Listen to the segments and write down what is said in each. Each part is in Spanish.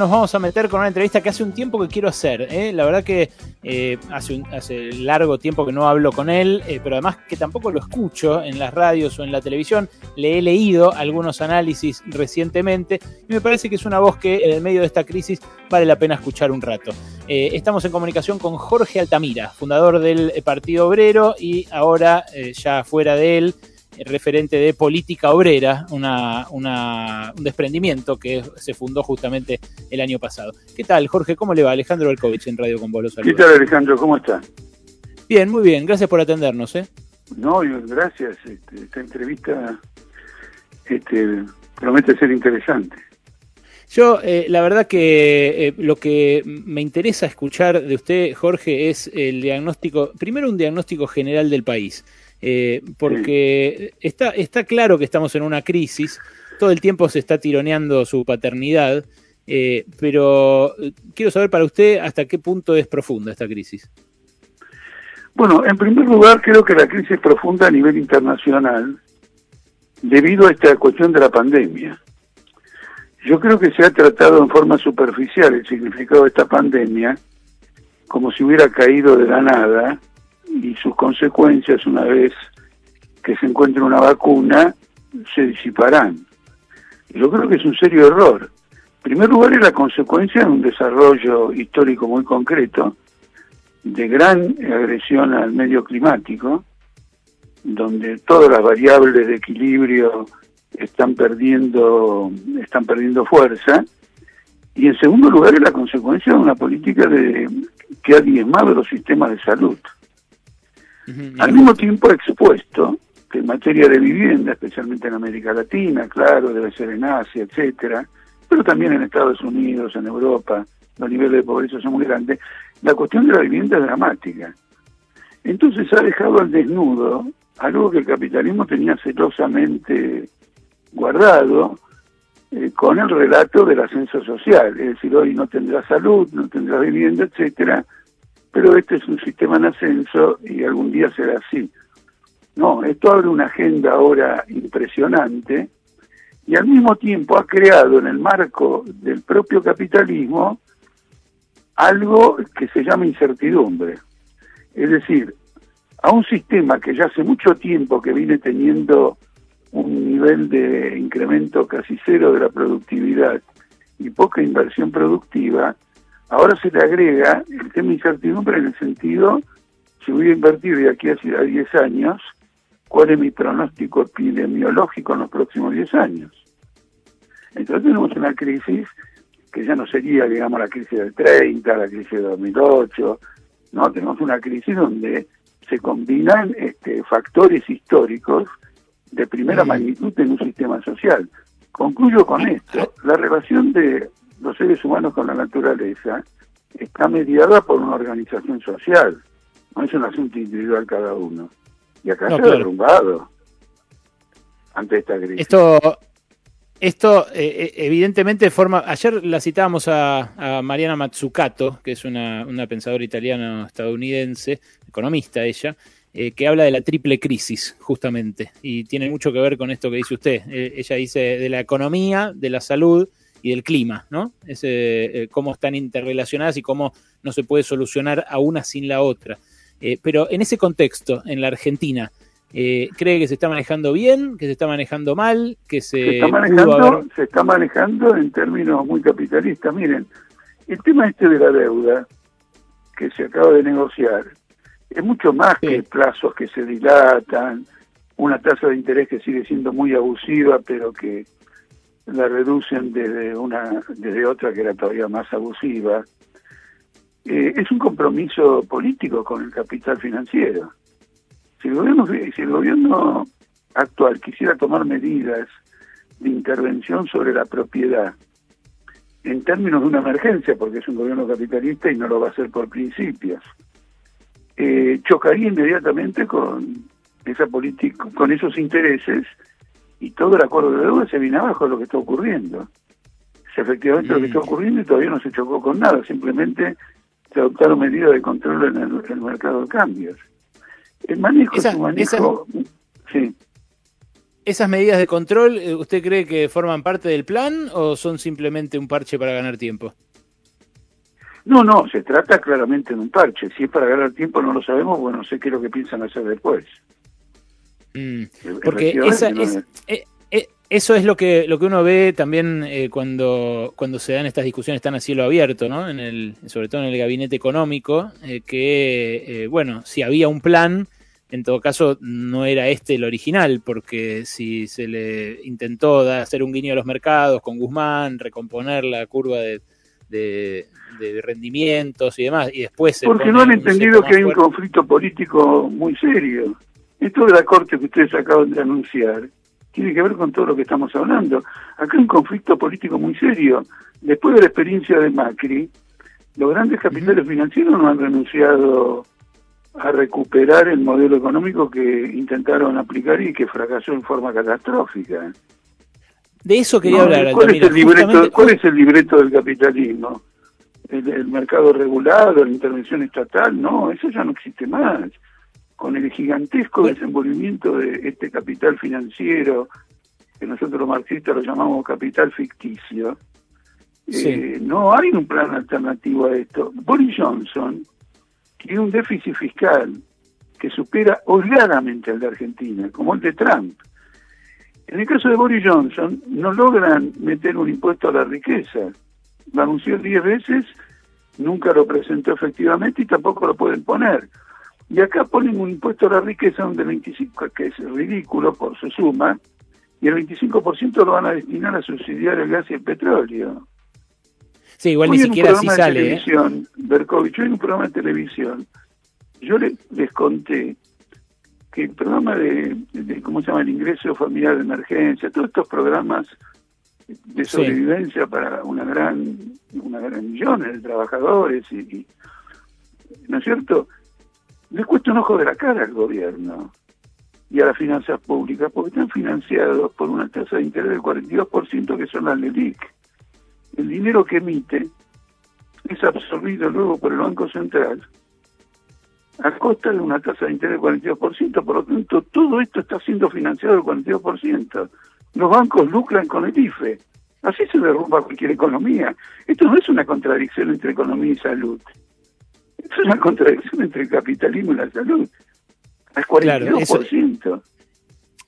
nos vamos a meter con una entrevista que hace un tiempo que quiero hacer. ¿eh? La verdad que eh, hace, un, hace largo tiempo que no hablo con él, eh, pero además que tampoco lo escucho en las radios o en la televisión. Le he leído algunos análisis recientemente y me parece que es una voz que en el medio de esta crisis vale la pena escuchar un rato. estamos en comunicación con Jorge Altamira, fundador del Partido Obrero y ahora ya fuera de él referente de política obrera, una, un desprendimiento que se fundó justamente el año pasado. ¿Qué tal, Jorge? ¿Cómo le va? Alejandro Belkovich en Radio con Bolos. ¿Qué tal, Alejandro? ¿Cómo está? Bien, muy bien. Gracias por atendernos. ¿eh? No, gracias. Este, esta entrevista este, promete ser interesante. Yo, eh, la verdad que eh, lo que me interesa escuchar de usted, Jorge, es el diagnóstico, primero un diagnóstico general del país. Eh, porque está, está claro que estamos en una crisis, todo el tiempo se está tironeando su paternidad, eh, pero quiero saber para usted hasta qué punto es profunda esta crisis. Bueno, en primer lugar creo que la crisis es profunda a nivel internacional debido a esta cuestión de la pandemia. Yo creo que se ha tratado en forma superficial el significado de esta pandemia como si hubiera caído de la nada y sus consecuencias, una vez que se encuentre una vacuna, se disiparán. Yo creo que es un serio error. En primer lugar, es la consecuencia de un desarrollo histórico muy concreto, de gran agresión al medio climático, donde todas las variables de equilibrio están perdiendo, están perdiendo fuerza, y en segundo lugar es la consecuencia de una política de, que ha diezmado los sistemas de salud. Al mismo tiempo expuesto que en materia de vivienda, especialmente en América Latina, claro, debe ser en Asia, etcétera, pero también en Estados Unidos, en Europa, los niveles de pobreza son muy grandes, la cuestión de la vivienda es dramática. Entonces ha dejado al desnudo algo que el capitalismo tenía celosamente guardado eh, con el relato del ascenso social, es decir, hoy no tendrá salud, no tendrá vivienda, etcétera, pero este es un sistema en ascenso y algún día será así. No, esto abre una agenda ahora impresionante y al mismo tiempo ha creado en el marco del propio capitalismo algo que se llama incertidumbre. Es decir, a un sistema que ya hace mucho tiempo que viene teniendo un nivel de incremento casi cero de la productividad y poca inversión productiva, Ahora se le agrega el tema de incertidumbre en el sentido, si voy a invertir de aquí a 10 años, ¿cuál es mi pronóstico epidemiológico en los próximos 10 años? Entonces tenemos una crisis que ya no sería, digamos, la crisis del 30, la crisis de 2008, no, tenemos una crisis donde se combinan este, factores históricos de primera magnitud en un sistema social. Concluyo con esto, la relación de los seres humanos con la naturaleza está mediada por una organización social, no es un asunto individual cada uno. Y acá se ha derrumbado ante esta crisis. Esto, esto eh, eh, evidentemente forma. Ayer la citábamos a, Mariana Mazzucato, que es una, una pensadora italiano-estadounidense, economista ella, eh, que habla de la triple crisis, justamente, y tiene mucho que ver con esto que dice usted. ella dice de la economía, de la salud y del clima, ¿no? Es, eh, cómo están interrelacionadas y cómo no se puede solucionar a una sin la otra. Eh, pero en ese contexto, en la Argentina, eh, ¿cree que se está manejando bien, que se está manejando mal, que se, se está manejando, se está manejando en términos muy capitalistas? Miren, el tema este de la deuda que se acaba de negociar es mucho más que plazos que se dilatan, una tasa de interés que sigue siendo muy abusiva, pero que la reducen desde una desde otra que era todavía más abusiva. Eh, es un compromiso político con el capital financiero. Si el gobierno si el gobierno actual quisiera tomar medidas de intervención sobre la propiedad en términos de una emergencia, porque es un gobierno capitalista y no lo va a hacer por principios, eh, chocaría inmediatamente con esa política, con esos intereses y todo el acuerdo de deuda se viene abajo de lo que está ocurriendo. Si efectivamente lo que está ocurriendo y todavía no se chocó con nada, simplemente se adoptaron medidas de control en el, mercado de cambios. El manejo es un manejo... sí. ¿Esas medidas de control, eh, usted cree que forman parte del plan o son simplemente un parche para ganar tiempo? No, no, se trata claramente de un parche. Si es para ganar tiempo no lo sabemos, bueno, no sé qué es lo que piensan hacer después. Mm, porque esa, es, eh, eh, eso es lo que, lo que uno ve también cuando, cuando se dan estas discusiones tan a cielo abierto, ¿no? En el, sobre todo en el gabinete económico, que, bueno, si había un plan en todo caso no era este el original, porque si se le intentó hacer un guiño a los mercados con Guzmán, recomponer la curva de, rendimientos y demás, y después... Se porque no han entendido que hay un conflicto político muy serio. Esto de la Corte que ustedes acaban de anunciar tiene que ver con todo lo que estamos hablando. Acá hay un conflicto político muy serio. Después de la experiencia de Macri, los grandes capitales financieros no han renunciado a recuperar el modelo económico que intentaron aplicar y que fracasó en forma catastrófica. De eso quería hablar. ¿cuál, es el libreto, ¿Cuál es el libreto del capitalismo? El, mercado regulado, la intervención estatal, no, eso ya no existe más. Con el gigantesco desenvolvimiento de este capital financiero, que nosotros los marxistas lo llamamos capital ficticio, eh, no hay un plan alternativo a esto. Boris Johnson, tiene un déficit fiscal que supera holgadamente al de Argentina, como el de Trump. En el caso de Boris Johnson, no logran meter un impuesto a la riqueza. Lo anunció diez veces, nunca lo presentó efectivamente y tampoco lo pueden poner. Y acá ponen un impuesto a la riqueza donde el 25, que es ridículo por su suma, y el 25% lo van a destinar a subsidiar el gas y el petróleo. Sí, igual ni siquiera así sale. ¿eh? Televisión, hoy en un programa de televisión, yo les conté que el programa de, ¿cómo se llama? El ingreso familiar de emergencia, todos estos programas de sobrevivencia para una gran, una gran millones de trabajadores y, ¿no es cierto? Les cuesta un ojo de la cara al gobierno y a las finanzas públicas porque están financiados por una tasa de interés del 42% que son las LELIC el dinero que emite es absorbido luego por el Banco Central a costa de una tasa de interés del 42%, por lo tanto todo esto está siendo financiado del 42%. Los bancos lucran con el IFE. Así se derrumba cualquier economía. Esto no es una contradicción entre economía y salud. Es una contradicción entre el capitalismo y la salud. Al 42%.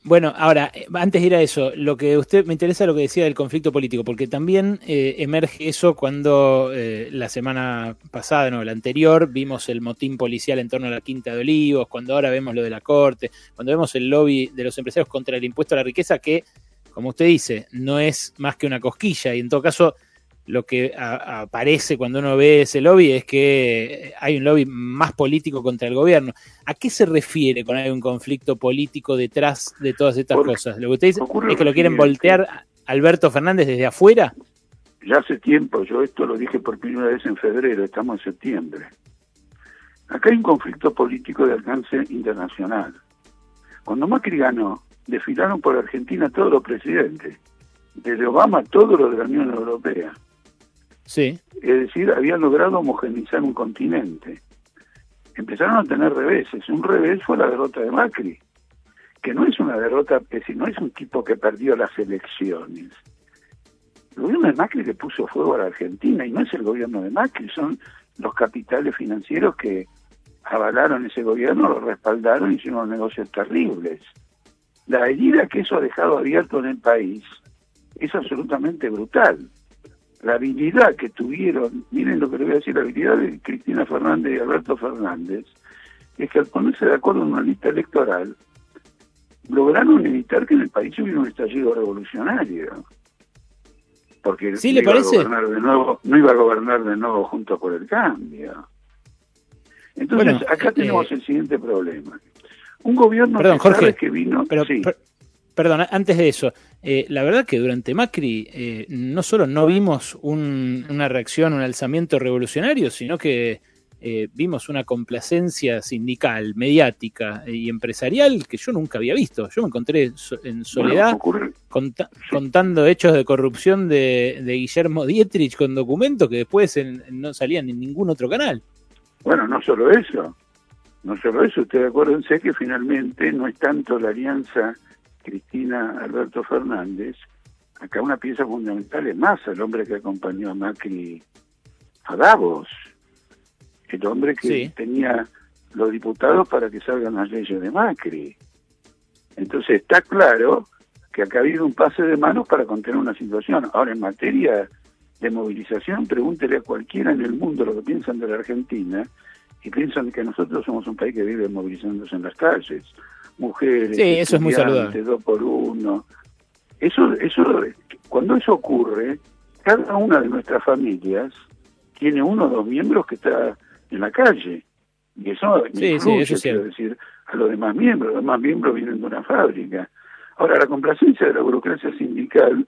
Bueno, ahora, antes de ir a eso, lo que usted me interesa lo que decía del conflicto político, porque también eh, emerge eso cuando eh, la semana pasada, no, la anterior, vimos el motín policial en torno a la Quinta de Olivos, cuando ahora vemos lo de la Corte, cuando vemos el lobby de los empresarios contra el impuesto a la riqueza, que, como usted dice, no es más que una cosquilla, y en todo caso lo que aparece cuando uno ve ese lobby es que hay un lobby más político contra el gobierno. ¿A qué se refiere con hay un conflicto político detrás de todas estas cosas? Lo que usted dice es que lo quieren voltear Alberto Fernández desde afuera. Ya hace tiempo, yo esto lo dije por primera vez en febrero, estamos en septiembre. Acá hay un conflicto político de alcance internacional. Cuando Macri ganó, desfilaron por Argentina todos los presidentes, desde Obama todos los de la Unión Europea. Sí. Es decir, habían logrado homogenizar un continente. Empezaron a tener reveses. Un revés fue la derrota de Macri, que no es una derrota, es decir, no es un tipo que perdió las elecciones. El gobierno de Macri le puso fuego a la Argentina y no es el gobierno de Macri, son los capitales financieros que avalaron ese gobierno, lo respaldaron y hicieron negocios terribles. La herida que eso ha dejado abierto en el país es absolutamente brutal la habilidad que tuvieron, miren lo que le voy a decir, la habilidad de Cristina Fernández y Alberto Fernández, es que al ponerse de acuerdo en una lista electoral, lograron evitar que en el país hubiera un estallido revolucionario. Porque ¿Sí, le parece? Iba a gobernar de nuevo, no iba a gobernar de nuevo junto por el cambio. Entonces, acá eh, tenemos el siguiente problema. Un gobierno que, que vino... Pero, Perdón, antes de eso, eh, la verdad que durante Macri eh, no solo no vimos una reacción, un alzamiento revolucionario, sino que eh, vimos una complacencia sindical, mediática y empresarial que yo nunca había visto. Yo me encontré en soledad contando hechos de corrupción de, Guillermo Dietrich con documentos que después no salían en ningún otro canal. Bueno, no solo eso, no solo eso, ustedes acuérdense que finalmente no es tanto la alianza Cristina Alberto Fernández, acá una pieza fundamental es más el hombre que acompañó a Macri a Davos, el hombre que tenía los diputados para que salgan las leyes de Macri. Entonces está claro que acá ha habido un pase de manos para contener una situación. Ahora, en materia de movilización, pregúntele a cualquiera en el mundo lo que piensan de la Argentina y piensan que nosotros somos un país que vive movilizándose en las calles. Mujeres, sí, eso es muy saludable. dos por uno. Eso, eso, cuando eso ocurre, cada una de nuestras familias tiene uno o dos miembros que está en la calle. Y eso sí, incluye, quiero decir, a los demás miembros. Los demás miembros vienen de una fábrica. Ahora, la complacencia de la burocracia sindical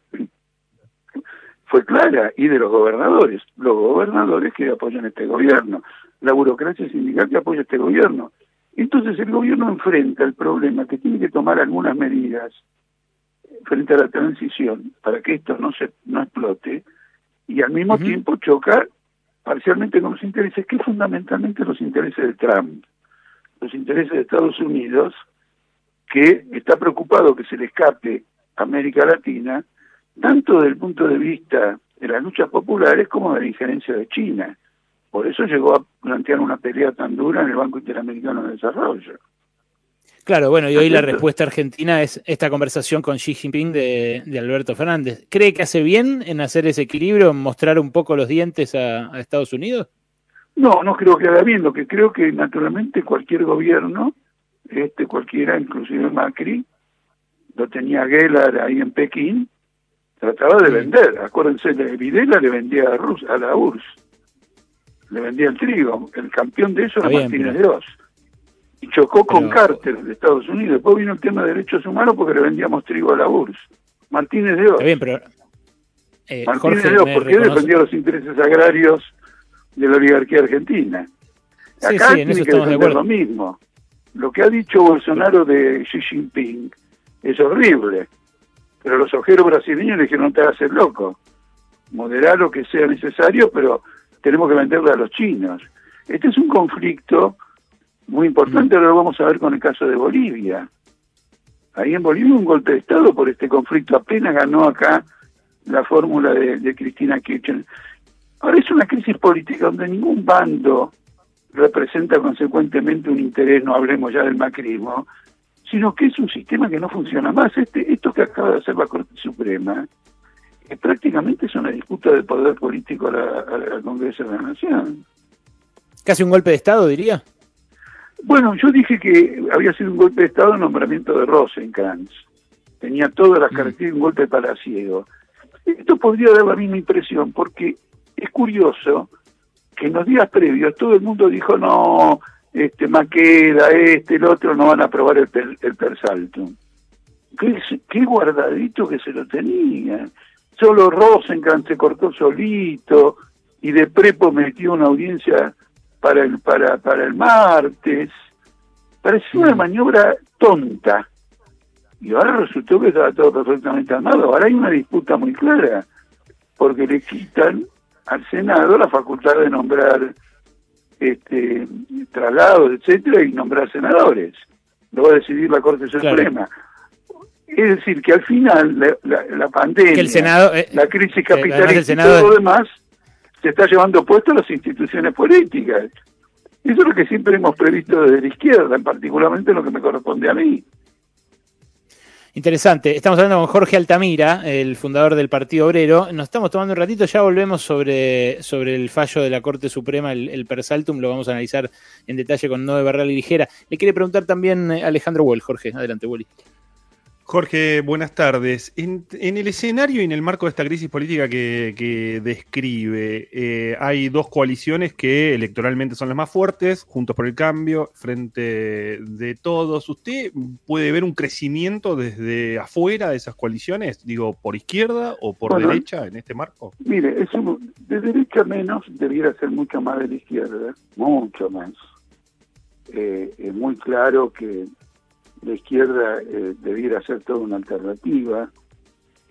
fue clara y de los gobernadores. Los gobernadores que apoyan este gobierno. La burocracia sindical que apoya este gobierno. Entonces el gobierno enfrenta el problema que tiene que tomar algunas medidas frente a la transición para que esto no se no explote y al mismo tiempo choca parcialmente con los intereses que fundamentalmente los intereses de Trump, los intereses de Estados Unidos que está preocupado que se le escape a América Latina tanto desde el punto de vista de las luchas populares como de la injerencia de China. Por eso llegó a plantear una pelea tan dura en el Banco Interamericano de Desarrollo. Claro, bueno, y hoy la respuesta argentina es esta conversación con Xi Jinping de, Alberto Fernández. ¿Cree que hace bien en hacer ese equilibrio, en mostrar un poco los dientes a, Estados Unidos? No, no creo que haga bien. Lo que creo que naturalmente cualquier gobierno, este cualquiera, inclusive Macri, lo tenía Gellar ahí en Pekín, trataba de vender. Acuérdense, Videla le vendía a, Rus, a la URSS, le vendía el trigo. El campeón de eso era Martínez de Oz y chocó con Carter de Estados Unidos. Después vino el tema de derechos humanos porque le vendíamos trigo a la URSS. Martínez de Oz. Bien, pero... Eh, Martínez de Oz, ¿por qué defendía los intereses agrarios de la oligarquía argentina? Acá sí, tiene que defender lo mismo. Lo que ha dicho Bolsonaro de Xi Jinping es horrible, pero los ojeros brasileños le dijeron no te hagas el loco, moderar lo que sea necesario, pero tenemos que venderle a los chinos. Este es un conflicto muy importante, ahora lo vamos a ver con el caso de Bolivia. Ahí en Bolivia un golpe de Estado por este conflicto, apenas ganó acá la fórmula de, Cristina Kirchner. Ahora es una crisis política donde ningún bando representa consecuentemente un interés, no hablemos ya del macrismo, sino que es un sistema que no funciona más. Este, esto que acaba de hacer la Corte Suprema, que prácticamente es una disputa de poder político al Congreso de la Nación. Casi un golpe de Estado, diría. Bueno, yo dije que había sido un golpe de Estado el nombramiento de Rosenkrantz. Tenía todas las mm. características de un golpe palaciego. Esto podría dar la misma impresión porque es curioso que en los días previos todo el mundo dijo no, este Maqueda, este, el otro no van a aprobar el, el Persaltum. Qué, qué guardadito que se lo tenía. Solo Rosenkrantz se cortó solito y de Prepo metió una audiencia para el, para, para el martes. Parecía una mm. maniobra tonta. Y ahora resultó que estaba todo perfectamente armado. Ahora hay una disputa muy clara, porque le quitan al Senado la facultad de nombrar este traslados, etcétera, y nombrar senadores. Lo va a decidir la Corte Suprema. Es decir, que al final la, pandemia, el Senado, eh, la crisis capitalista y todo lo demás se está llevando puesto a las instituciones políticas. Eso es lo que siempre hemos previsto desde la izquierda, particularmente lo que me corresponde a mí. Interesante. Estamos hablando con Jorge Altamira, el fundador del Partido Obrero. Nos estamos tomando un ratito, ya volvemos sobre, sobre el fallo de la Corte Suprema, el, Persaltum, lo vamos a analizar en detalle con Noé Barral y Ligera. Le quiere preguntar también eh, Alejandro Wall, Jorge. Adelante, Wally. Jorge, buenas tardes. En, el escenario y en el marco de esta crisis política que, describe, eh, hay dos coaliciones que electoralmente son las más fuertes, Juntos por el Cambio, Frente de Todos. ¿Usted puede ver un crecimiento desde afuera de esas coaliciones? Digo, ¿por izquierda o por derecha en este marco? Mire, eso de derecha menos debiera ser mucho más de la izquierda, mucho más. Eh, es muy claro que la izquierda eh, debiera ser toda una alternativa.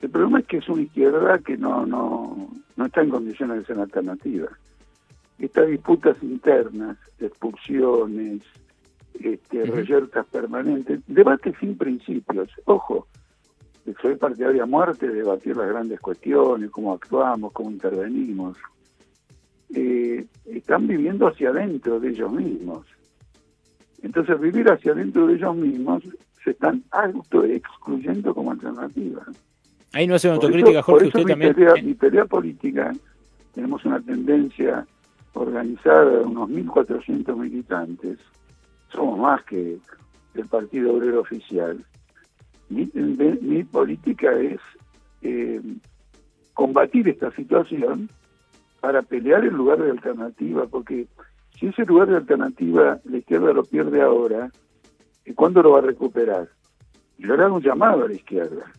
El problema es que es una izquierda que no, no, no está en condiciones de ser alternativa. Estas disputas internas, expulsiones, este, reyertas permanentes, debates sin principios. Ojo, soy partidario a muerte de debatir las grandes cuestiones, cómo actuamos, cómo intervenimos. Eh, están viviendo hacia adentro de ellos mismos. Entonces, vivir hacia adentro de ellos mismos se están auto-excluyendo como alternativa. Ahí no hace una autocrítica, Jorge, usted mi también. Pelea, mi pelea política, tenemos una tendencia organizada de unos 1.400 militantes, somos más que el Partido Obrero Oficial. Mi, mi política es eh, combatir esta situación para pelear en lugar de alternativa, porque ese lugar de alternativa la izquierda lo pierde ahora, ¿cuándo lo va a recuperar? Yo le un llamado a la izquierda,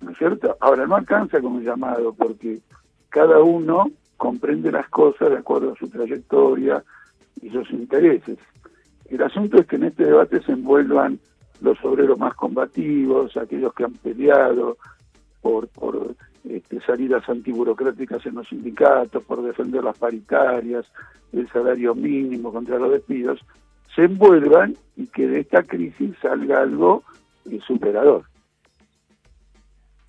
¿no es cierto? Ahora no alcanza con un llamado, porque cada uno comprende las cosas de acuerdo a su trayectoria y sus intereses. El asunto es que en este debate se envuelvan los obreros más combativos, aquellos que han peleado por, por este, salidas antiburocráticas en los sindicatos, por defender las paritarias, el salario mínimo contra los despidos, se envuelvan y que de esta crisis salga algo eh, superador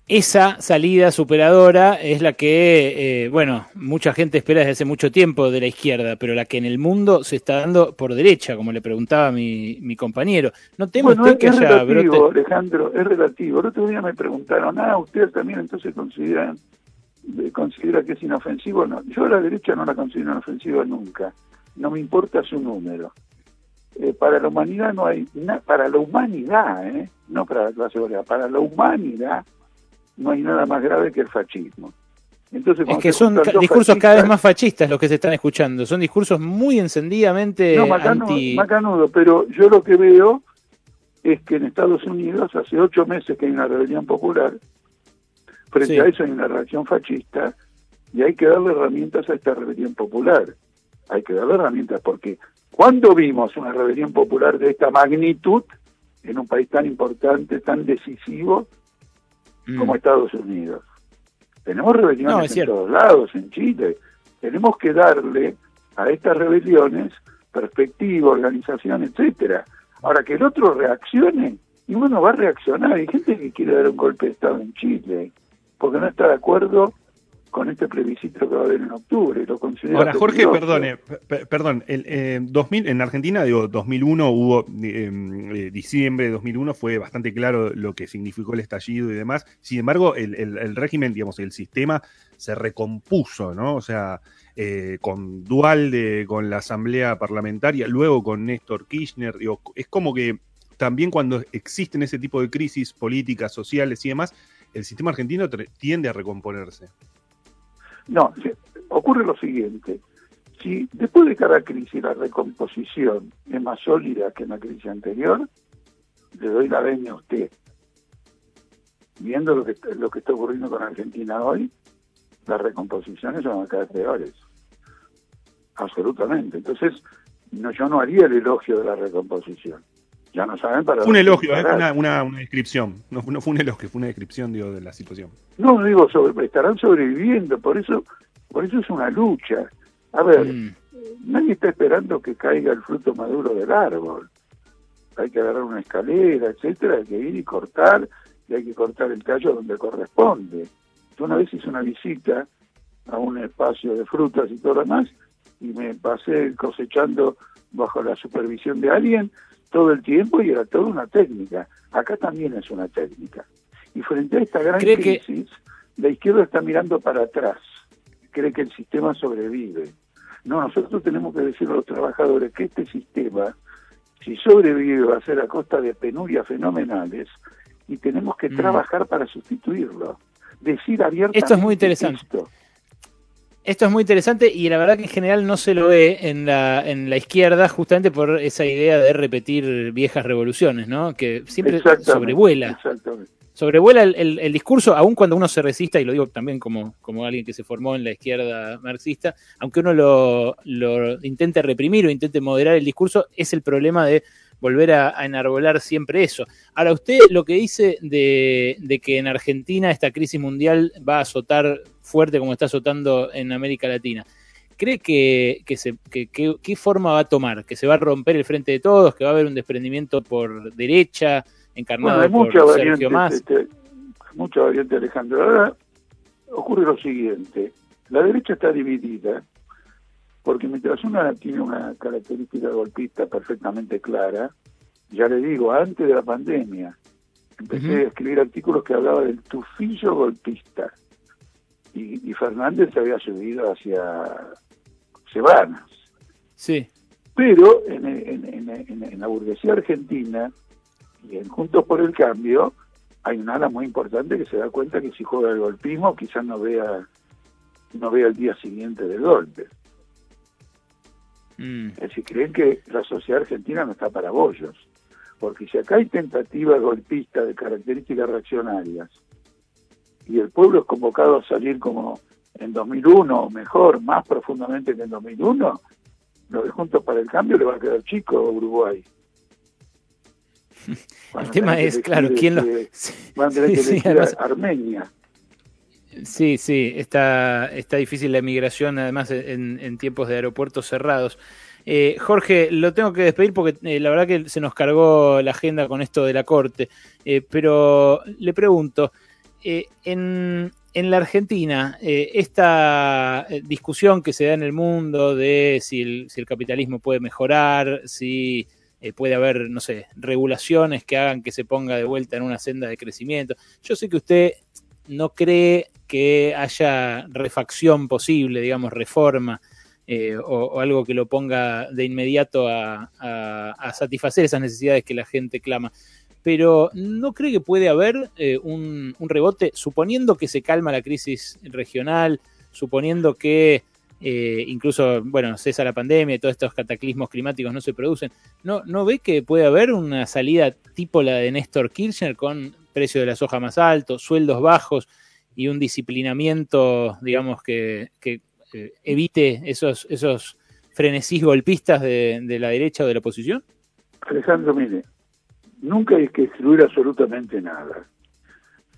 esa salida superadora es la que, eh, bueno, mucha gente espera desde hace mucho tiempo de la izquierda, pero la que en el mundo se está dando por derecha, como le preguntaba mi, mi compañero. ¿No teme usted que es haya relativo, Alejandro, es relativo. El otro día me preguntaron, ah, ¿ustedes también entonces consideran considera que es inofensivo? No, yo a la derecha no la considero inofensiva nunca. No me importa su número. Eh, para la humanidad no hay, para la humanidad, eh, no para la clase obrera, para la humanidad no hay nada más grave que el fascismo. Entonces, es que son discursos cada vez más fascistas los que se están escuchando, son discursos muy encendidamente no, macanudo, pero yo lo que veo es que en Estados Unidos hace ocho meses que hay una rebelión popular, frente a eso hay una reacción fascista, y hay que darle herramientas a esta rebelión popular. Hay que darle herramientas porque cuando vimos una rebelión popular de esta magnitud en un país tan importante, tan decisivo, como mm. Estados Unidos. Tenemos rebeliones en todos lados, en Chile. Tenemos que darle a estas rebeliones perspectiva, organización, etcétera. Ahora que el otro reaccione, y uno va a reaccionar. Hay gente que quiere dar un golpe de Estado en Chile, porque no está de acuerdo con este plebiscito que va a haber en octubre. Lo Ahora, Jorge, perdone, perdón, el, 2000, eh, en Argentina, digo, 2001 hubo, eh, eh, diciembre de 2001 fue bastante claro lo que significó el estallido y demás. Sin embargo, el, régimen, digamos, el sistema se recompuso, ¿no? O sea, con Dualde, con la Asamblea Parlamentaria, luego con Néstor Kirchner, digo, es como que también cuando existen ese tipo de crisis políticas, sociales y demás, el sistema argentino tiende a recomponerse. No, ocurre lo siguiente. Si después de cada crisis la recomposición es más sólida que en la crisis anterior, le doy la veña a usted. Viendo lo que, lo que está ocurriendo con Argentina hoy, las recomposiciones van a quedar peores. Absolutamente. Entonces, yo no haría el elogio de la recomposición ya no saben para Fue un elogio, es una, una, descripción, no, fue un elogio, fue una descripción digo, de la situación. No, digo, estarán sobreviviendo, por eso, por eso es una lucha. A ver, mm. nadie está esperando que caiga el fruto maduro del árbol. Hay que agarrar una escalera, etcétera, hay que ir y cortar, y hay que cortar el tallo donde corresponde. Yo una vez hice una visita a un espacio de frutas y todo lo demás, y me pasé cosechando bajo la supervisión de alguien todo el tiempo y era toda una técnica. Acá también es una técnica. Y frente a esta gran crisis, la izquierda está mirando para atrás, cree que el sistema sobrevive. No, nosotros tenemos que decirle a los trabajadores que este sistema, si sobrevive, va a ser a costa de penurias fenomenales y tenemos que mm. trabajar para sustituirlo. Decir abiertamente. Esto es muy interesante. Esto es muy interesante y la verdad que en general no se lo ve en la, en la izquierda justamente por esa idea de repetir viejas revoluciones, ¿no? Que siempre sobrevuela. Sobrevuela el, el, discurso, aun cuando uno se resista, y lo digo también como, como alguien que se formó en la izquierda marxista, aunque uno lo, lo intente reprimir o intente moderar el discurso, es el problema de volver a, enarbolar siempre eso. Ahora, usted lo que dice de, de, que en Argentina esta crisis mundial va a azotar fuerte como está azotando en América Latina, ¿cree que, que, se, que, qué forma va a tomar? ¿Que se va a romper el frente de todos? ¿Que va a haber un desprendimiento por derecha, encarnado por Sergio Más? Este, mucha variante, Alejandro. Ahora ocurre lo siguiente, la derecha está dividida porque mientras una tiene una característica golpista perfectamente clara, ya le digo, antes de la pandemia, empecé a escribir artículos que hablaban del tufillo golpista. Y, Fernández se había subido hacia Cebanas. Sí. Pero en, la burguesía argentina y en Juntos por el Cambio hay un ala muy importante que se da cuenta que si juega el golpismo quizás no vea no vea el día siguiente del golpe. Mm. Es decir, creen que la sociedad argentina no está para bollos. Porque si acá hay tentativas golpistas de características reaccionarias y el pueblo es convocado a salir como en 2001 o mejor, más profundamente que en 2001, lo de Juntos para el Cambio le va a quedar chico a Uruguay. el tema es, claro, quién lo... Van a tener que sí, además... Armenia. Sí, sí, está, está difícil la emigración, además en, tiempos de aeropuertos cerrados. Eh, Jorge, lo tengo que despedir porque eh, la verdad que se nos cargó la agenda con esto de la corte, eh, pero le pregunto, en, en, la Argentina, esta discusión que se da en el mundo de si el, si el capitalismo puede mejorar, si puede haber, no sé, regulaciones que hagan que se ponga de vuelta en una senda de crecimiento, yo sé que usted no cree que haya refacción posible, digamos, reforma eh, o, algo que lo ponga de inmediato a, satisfacer esas necesidades que la gente clama. Pero ¿no cree que puede haber eh, un, rebote, suponiendo que se calma la crisis regional, suponiendo que eh, incluso, bueno, cesa la pandemia y todos estos cataclismos climáticos no se producen? ¿No, ¿No ve que puede haber una salida tipo la de Néstor Kirchner con precio de la soja más alto, sueldos bajos y un disciplinamiento, digamos, que, eh, evite esos, esos frenesís golpistas de, la derecha o de la oposición? Alejandro, mire, nunca hay que excluir absolutamente nada.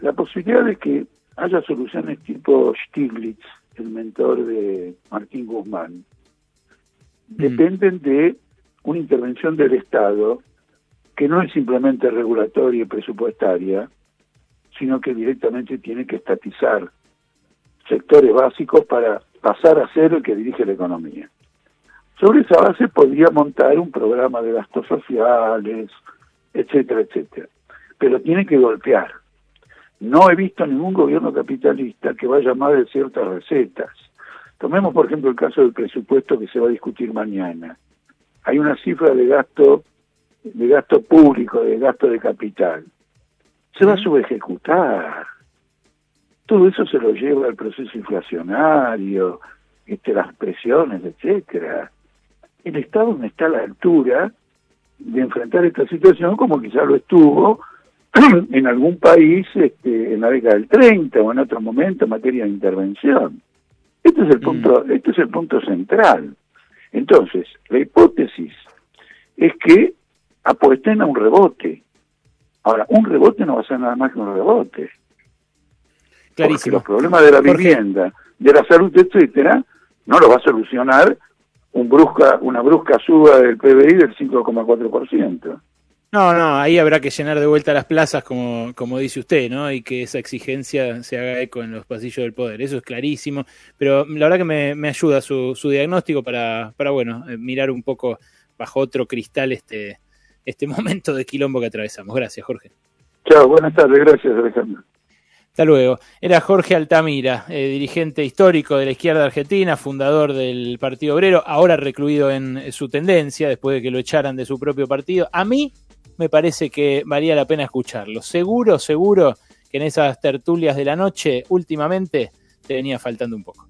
La posibilidad de que haya soluciones tipo Stiglitz, el mentor de Martín Guzmán, mm. dependen de una intervención del Estado que no es simplemente regulatoria y presupuestaria, sino que directamente tiene que estatizar sectores básicos para pasar a ser el que dirige la economía. Sobre esa base podría montar un programa de gastos sociales, etcétera, etcétera. Pero tiene que golpear. No he visto ningún gobierno capitalista que vaya más de ciertas recetas. Tomemos, por ejemplo, el caso del presupuesto que se va a discutir mañana. Hay una cifra de gasto de gasto público, de gasto de capital. Se va a subejecutar. Todo eso se lo lleva al proceso inflacionario, este, las presiones, etcétera. El Estado no está a la altura de enfrentar esta situación como quizá lo estuvo en algún país este, en la década del 30 o en otro momento en materia de intervención. Este es el punto, mm. este es el punto central. Entonces, la hipótesis es que apuesten a un rebote. Ahora, un rebote no va a ser nada más que un rebote. Clarísimo. Porque los problemas de la vivienda, de la salud, etcétera, no los va a solucionar un brusca, una brusca suba del PBI del 5,4%. No, no, ahí habrá que llenar de vuelta las plazas, como, como dice usted, ¿no? Y que esa exigencia se haga eco en los pasillos del poder. Eso es clarísimo. Pero la verdad que me, me ayuda su, su diagnóstico para, para, bueno, eh, mirar un poco bajo otro cristal este, este momento de quilombo que atravesamos. Gracias, Jorge. Chao, buenas tardes, gracias, Alejandro. Hasta luego. Era Jorge Altamira, eh, dirigente histórico de la izquierda argentina, fundador del Partido Obrero, ahora recluido en su tendencia después de que lo echaran de su propio partido. A mí me parece que valía la pena escucharlo. Seguro, seguro que en esas tertulias de la noche últimamente te venía faltando un poco.